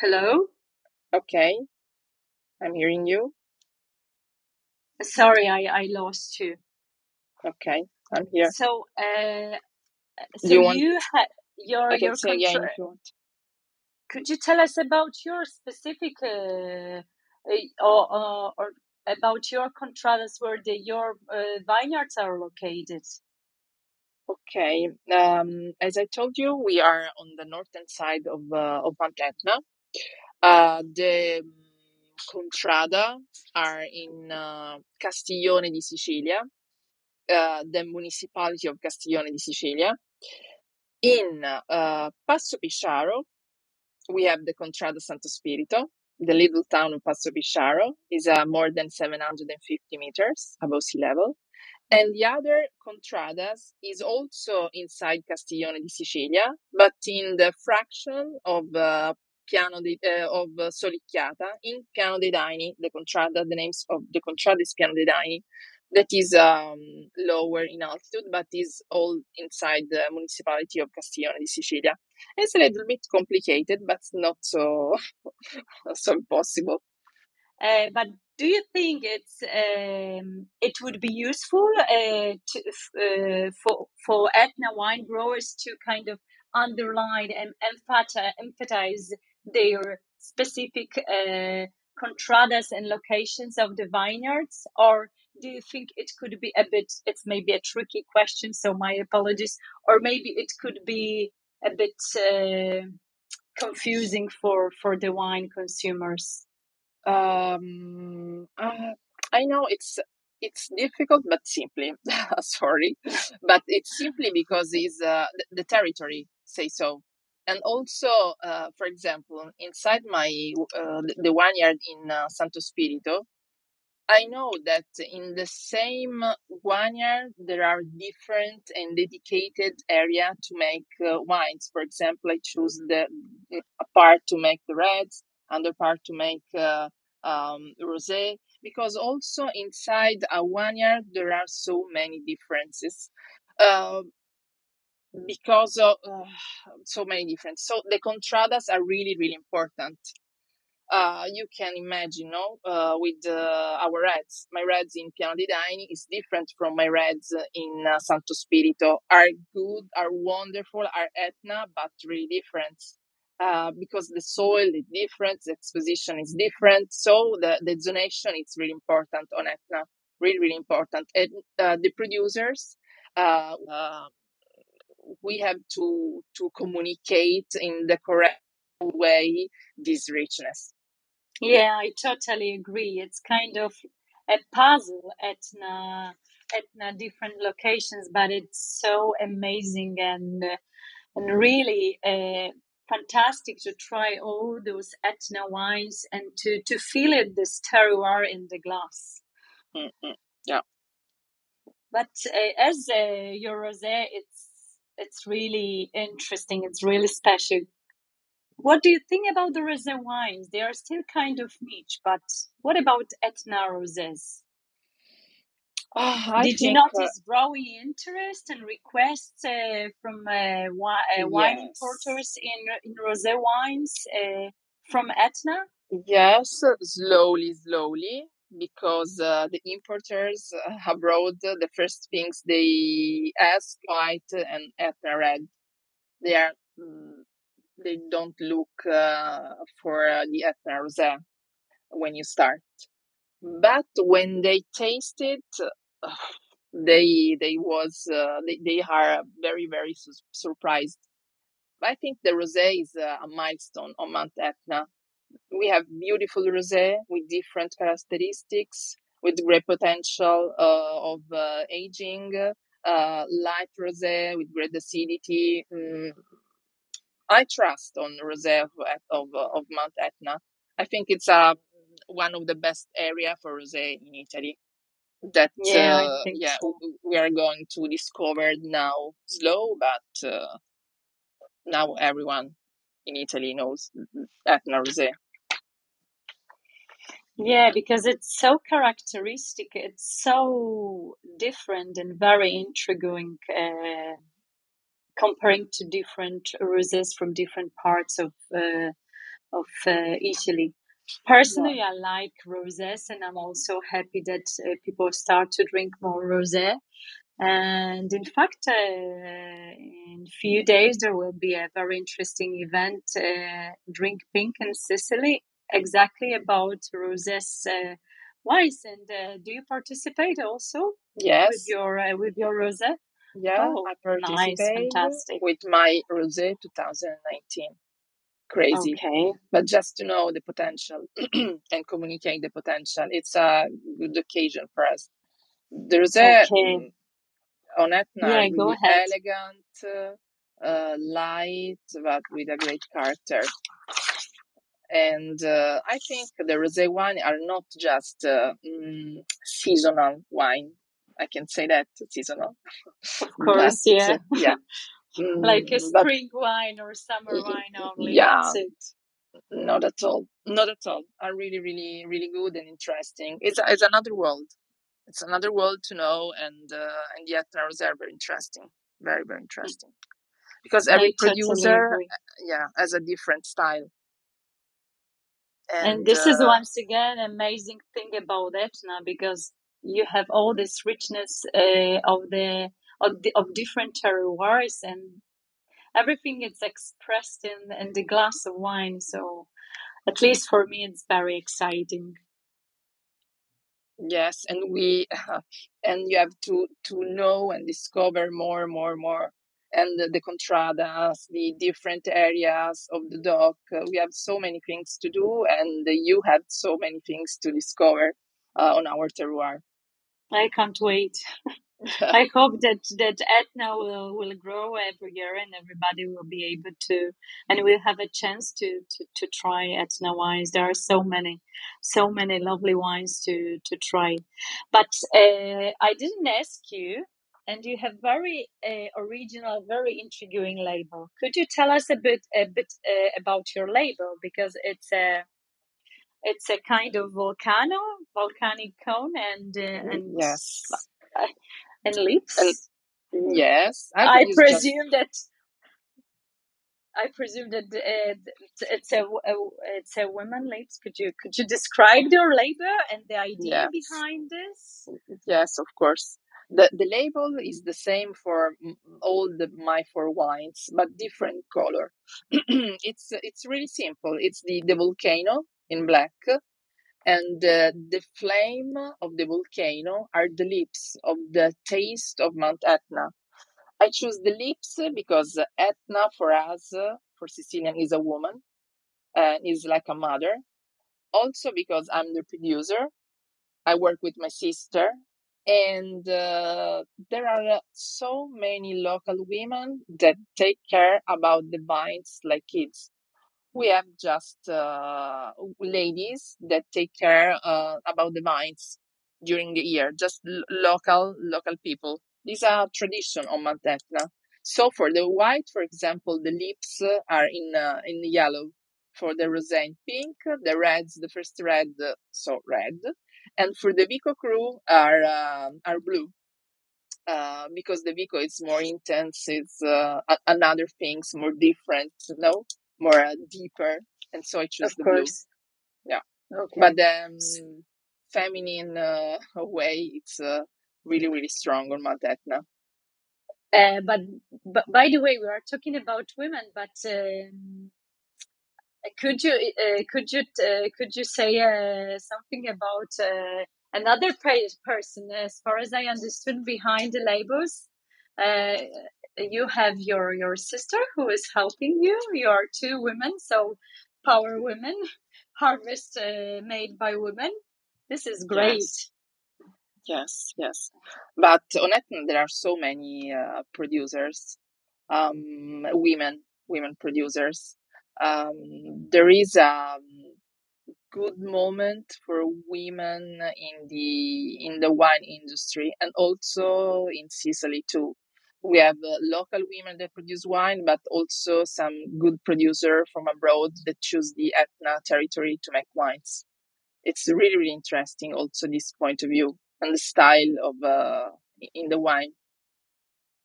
Speaker 2: Hello.
Speaker 3: Okay, I'm hearing you.
Speaker 2: Sorry, I, I lost you.
Speaker 3: Okay, I'm here.
Speaker 2: So, uh, so
Speaker 3: Do you want?
Speaker 2: you had your your
Speaker 3: say again
Speaker 2: contra-
Speaker 3: if you.
Speaker 2: Could you tell us about your specific uh, uh, or, or, or about your contradas where the, your uh, vineyards are located?
Speaker 3: Okay, um, as I told you, we are on the northern side of uh, of Mount Etna. Uh, the um, contrada are in uh, Castiglione di Sicilia, uh, the municipality of Castiglione di Sicilia. In uh, Passo Pisciaro, we have the Contrada Santo Spirito. The little town of Passo Pisciaro is uh, more than 750 meters above sea level. And the other contradas is also inside Castiglione di Sicilia, but in the fraction of uh, Piano di, uh, of Solicchiata in Piano dei Daini. The contrada, the names of the contrada is Piano dei Daini. That is um, lower in altitude, but is all inside the municipality of Castiglione di Sicilia. It's a little bit complicated, but not so so impossible.
Speaker 2: Uh, but do you think it's um, it would be useful uh, to, uh, for for Etna wine growers to kind of underline and emphasize, their specific contradas and locations of the vineyards, or do you think it could be a bit? It's maybe a tricky question, so my apologies. Or maybe it could be a bit uh, confusing for for the wine consumers.
Speaker 3: Um, uh, I know it's it's difficult, but simply. Sorry, but it's simply because it's uh, the, the territory say so and also uh, for example inside my uh, the vineyard in uh, santo spirito I know that in the same vineyard there are different and dedicated area to make uh, wines. For example, I choose the a part to make the reds, another part to make uh, um, rosé, because also inside a vineyard there are so many differences. Uh, because of uh, so many different, so the contradas are really really important uh, you can imagine, no, uh, with uh, our reds. My reds in Piano dei Daini is different from my reds in uh, Santo Spirito. Are good, are wonderful, are Etna, but really different. Uh, because the soil is different, the exposition is different, so the, the zonation is really important on Etna, really really important. And uh, the producers, we have to to communicate in the correct way this richness.
Speaker 2: Yeah, I totally agree. It's kind of a puzzle Etna Etna different locations, but it's so amazing and and really uh, fantastic to try all those Etna wines and to to feel it this terroir in the glass.
Speaker 3: Mm-hmm. Yeah.
Speaker 2: But uh, as uh, your rosé, it's it's really interesting. It's really special what do you think about the rosé wines? They are still kind of niche, but what about Etna rosés?
Speaker 3: Oh,
Speaker 2: Did you
Speaker 3: uh,
Speaker 2: notice uh, growing interest and requests uh, from uh, wi- uh, wine yes. importers in in rosé wines uh, from Etna?
Speaker 3: Yes, slowly, slowly, because uh, the importers abroad, the first things they ask white and Etna red. They are mm, they don't look uh, for uh, the Etna Rosé when you start. But when they taste it, they they was uh, they, they are very very su- surprised. I think the rosé is a milestone on Mount Etna. We have beautiful rosé with different characteristics, with great potential uh, of uh, aging, uh, light rosé with great acidity, mm, I trust on rosé of, of, of Mount Etna. I think it's uh, one of the best area for rosé in Italy. That
Speaker 2: yeah,
Speaker 3: uh, yeah,
Speaker 2: so.
Speaker 3: we are going to discover now slow, but uh, now everyone in Italy knows Etna rosé.
Speaker 2: Yeah, because it's so characteristic. It's so different and very intriguing. Uh, comparing to different roses from different parts of uh, of uh, Italy. Personally, I like roses, and I'm also happy that uh, people start to drink more rosé. And in fact, uh, in a few days there will be a very interesting event, uh, Drink Pink in Sicily, exactly about roses uh, wines. And do you participate also?
Speaker 3: Yes,
Speaker 2: with your with your rosé.
Speaker 3: Yeah,
Speaker 2: oh,
Speaker 3: I participate
Speaker 2: nice, fantastic.
Speaker 3: with my Rosé 2019. Crazy.
Speaker 2: Okay.
Speaker 3: But just to know the potential and communicate the potential, it's a good occasion for us. The Rosé
Speaker 2: okay.
Speaker 3: on Etna
Speaker 2: yeah,
Speaker 3: really
Speaker 2: go ahead.
Speaker 3: elegant, uh, light, but with a great character. And uh, I think the rosé wine are not just uh, mm, seasonal wine I can say that seasonal.
Speaker 2: Of course, but, yeah.
Speaker 3: yeah.
Speaker 2: like a mm, spring but, wine or summer wine only.
Speaker 3: Yeah.
Speaker 2: That's it.
Speaker 3: Not at all. Not at all. Are really, really, really good and interesting. It's it's another world. It's another world to know, and uh, and yet are very interesting. Very, very interesting. Because every
Speaker 2: I
Speaker 3: producer,
Speaker 2: totally
Speaker 3: yeah, has a different style.
Speaker 2: And, and this uh, is once again amazing thing about Etna because you have all this richness uh, of the of, the, of different terroirs and everything is expressed in in the glass of wine. So at least for me it's very exciting.
Speaker 3: Yes and we uh, and you have to to know and discover more more more. And the, the contradas the different areas of the DOC uh, we have so many things to do and you have so many things to discover uh, on our terroir
Speaker 2: I can't wait. I hope that that Etna will will grow every year and everybody will be able to and we'll have a chance to to, to try Etna wines. There are so many so many lovely wines to to try. But uh, I didn't ask you and you have very uh, original very intriguing label. Could you tell us a bit a bit uh, about your label because it's a it's a kind of volcano, volcanic cone, and uh, and
Speaker 3: yes,
Speaker 2: and lips.
Speaker 3: And, yes,
Speaker 2: I, I presume just... that. I presume that uh, it's a, a, it's a woman lips. Could you could you describe your label and the idea yes. behind this?
Speaker 3: Yes, of course. The the label is the same for all the my four wines, but different color. it's it's really simple. It's the the volcano in black and uh, the flame of the volcano are the lips of the taste of Mount Etna. I choose the lips because Etna for us, for Sicilian, is a woman, uh, is like a mother. Also because I'm the producer, I work with my sister, and uh, there are so many local women that take care about the vines like kids we have just uh, ladies that take care uh, about the vines during the year, just l- local local people. These are tradition on Mount Etna. So for the white, for example, the lips are in uh, in yellow. For the rosé in pink, the reds, the first red, so red, and for the Vico cru are uh, are blue. Uh, because the Vico is more intense, it's uh, another things more different, you know more uh, deeper, and so I choose of the course. blue. Yeah, okay. but um, feminine uh, way, it's uh, really really strong on Mount Etna.
Speaker 2: Uh, but but by the way, we are talking about women, but um, could you uh, could you uh, could you say uh, something about uh, another person? As far as I understood, behind the labels, uh, you have your your sister who is helping you. You are two women, so power women, harvest uh, made by women. This is great.
Speaker 3: Yes. Yes, yes. But on Etna, there are so many uh, producers, um, women, women producers. Um, there is a good moment for women in the in the wine industry and also in Sicily too we have uh, local women that produce wine, but also some good producer from abroad that choose the Etna territory to make wines. It's really, really interesting. Also, this point of view and the style of uh, in the wine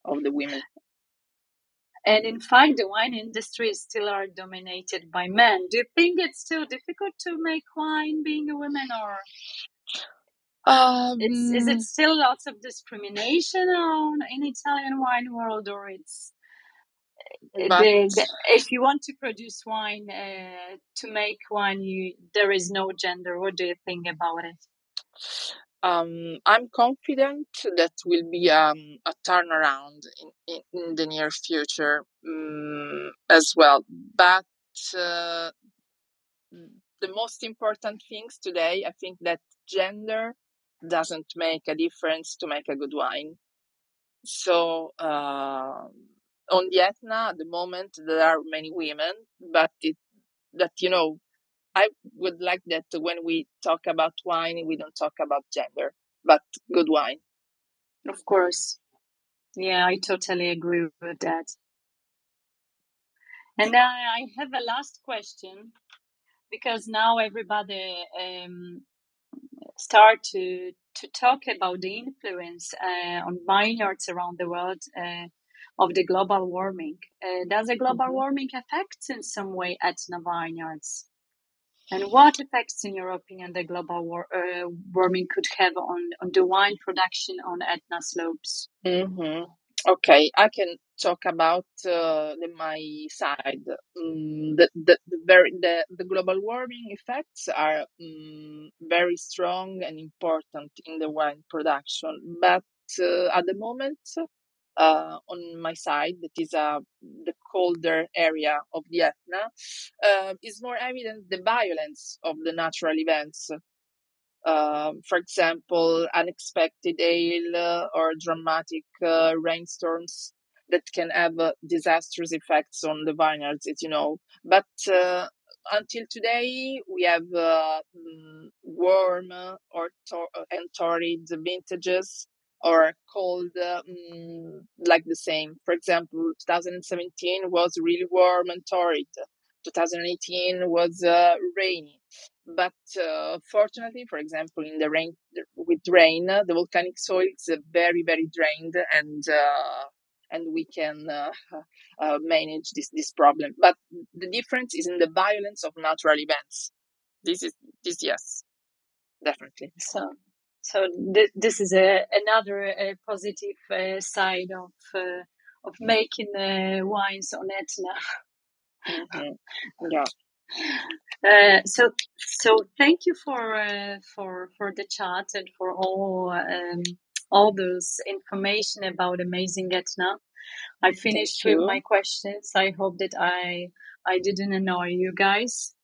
Speaker 3: of the women.
Speaker 2: And in fact, the wine industry still are dominated by men. Do you think it's still difficult to make wine being a woman, or um, it's, is it still lots of discrimination on in Italian wine world, or it's eh, but, the, the, if you want to produce wine uh, to make wine, you there is no gender. What do you think about it?
Speaker 3: Um, I'm confident that will be um, a turnaround in, in, in, the near future um, as well. But uh, the most important things today, I think that gender doesn't make a difference to make a good wine. So uh, on the Etna, at the moment there are many women, but it, that you know, I would like that when we talk about wine, we don't talk about gender, but good wine.
Speaker 2: Of course, yeah, I totally agree with that. And I have a last question because now everybody um, start to to talk about the influence uh, on vineyards around the world uh, of the global warming. Uh, does the global mm-hmm. warming affect in some way Etna vineyards? And what effects, in your opinion, the global war, uh, warming could have on, on the wine production on Etna slopes?
Speaker 3: Mm-hmm. Okay, I can talk about uh, the, my side. Um, the, the, the, very, the, the global warming effects are um, very strong and important in the wine production, but uh, at the moment, uh, on my side, that is uh, the colder area of the Etna, uh, is more evident the violence of the natural events Um, for example, unexpected hail uh, or dramatic uh, rainstorms that can have uh, disastrous effects on the vineyards, as you know. But uh, until today, we have uh, mm, warm or and torrid vintages or cold, um, like the same. For example, 2017 was really warm and torrid. 2018 was uh, rainy. But uh, fortunately, for example, in the rain with rain, the volcanic soil is very, very drained, and uh, and we can uh, uh, manage this this problem. But the difference is in the violence of natural events. This is this yes, definitely.
Speaker 2: So so th- this is a another a positive uh, side of uh, of making uh, wines on Etna.
Speaker 3: Mm-hmm. Yeah.
Speaker 2: Uh, so so thank you for uh, for for the chat and for all um, all those information about amazing Etna. I finished with my questions. I hope that I I didn't annoy you guys.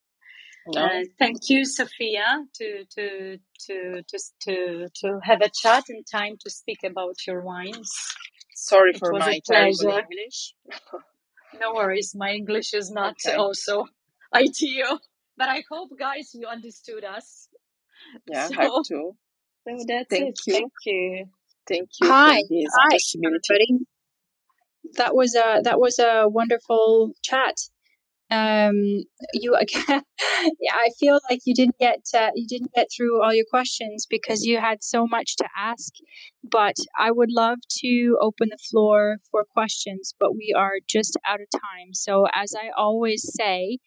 Speaker 3: No.
Speaker 2: Uh, thank you, Sofia, to to to to to to have a chat and time to speak about your wines.
Speaker 3: Sorry
Speaker 2: It
Speaker 3: for my terrible. English.
Speaker 2: No worries, my English is not
Speaker 3: Okay.
Speaker 2: also ideal, but I hope, guys, you understood us.
Speaker 3: Yeah,
Speaker 2: So,
Speaker 3: I have to.
Speaker 2: so that's
Speaker 3: Thank
Speaker 2: it.
Speaker 3: you.
Speaker 2: Thank you.
Speaker 3: Thank you
Speaker 1: Hi,
Speaker 3: for this
Speaker 1: hi, everybody. That was a that was a wonderful chat. Um, you, yeah, I feel like you didn't get uh, you didn't get through all your questions because you had so much to ask. But I would love to open the floor for questions, but we are just out of time. So, as I always say,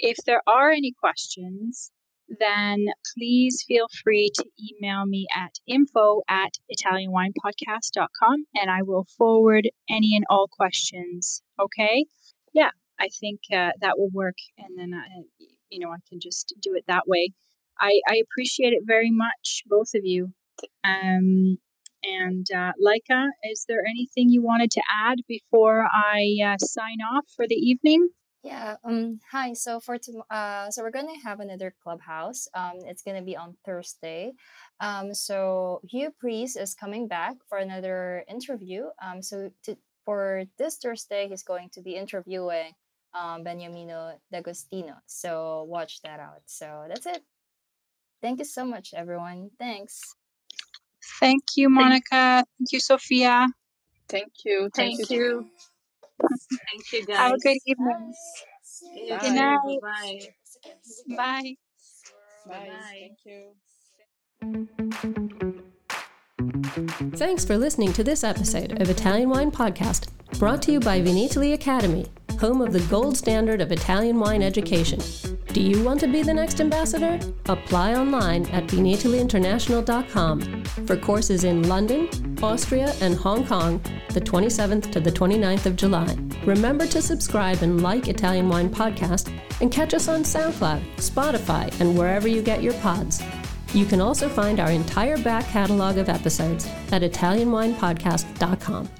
Speaker 1: if there are any questions, then please feel free to email me at info at italianwinepodcast.com and I will forward any and all questions. Okay? Yeah, I think uh, that will work. And then, uh, you know, I can just do it that way. I, I appreciate it very much, both of you. Um, and uh, Leica, is there anything you wanted to add before I uh, sign off for the evening?
Speaker 5: Yeah. Um. Hi. So for tom- uh, so we're gonna have another clubhouse. Um. It's gonna be on Thursday. Um. So Hugh Priest is coming back for another interview. Um. So to, for this Thursday, he's going to be interviewing um Beniamino D'Agostino. So watch that out. So that's it. Thank you so much, everyone. Thanks.
Speaker 1: Thank you, Monika. Thank you, Sofia.
Speaker 3: Thank you. Thank,
Speaker 2: Thank
Speaker 3: you.
Speaker 2: you. Thank you, guys.
Speaker 1: Have a good evening.
Speaker 2: You
Speaker 3: Bye.
Speaker 1: Good
Speaker 2: too.
Speaker 1: night.
Speaker 2: Bye.
Speaker 1: Bye.
Speaker 3: Bye.
Speaker 2: Bye.
Speaker 3: Thank you.
Speaker 6: Thanks for listening to this episode of Italian Wine Podcast, brought to you by Vinitaly Academy, home of the gold standard of Italian wine education. Do you want to be the next ambassador? Apply online at vinitalyinternational.com for courses in London, Austria, and Hong Kong the 27th to the 29th of July. Remember to subscribe and like Italian Wine Podcast and catch us on SoundCloud, Spotify, and wherever you get your pods. You can also find our entire back catalog of episodes at ItalianWinePodcast.com.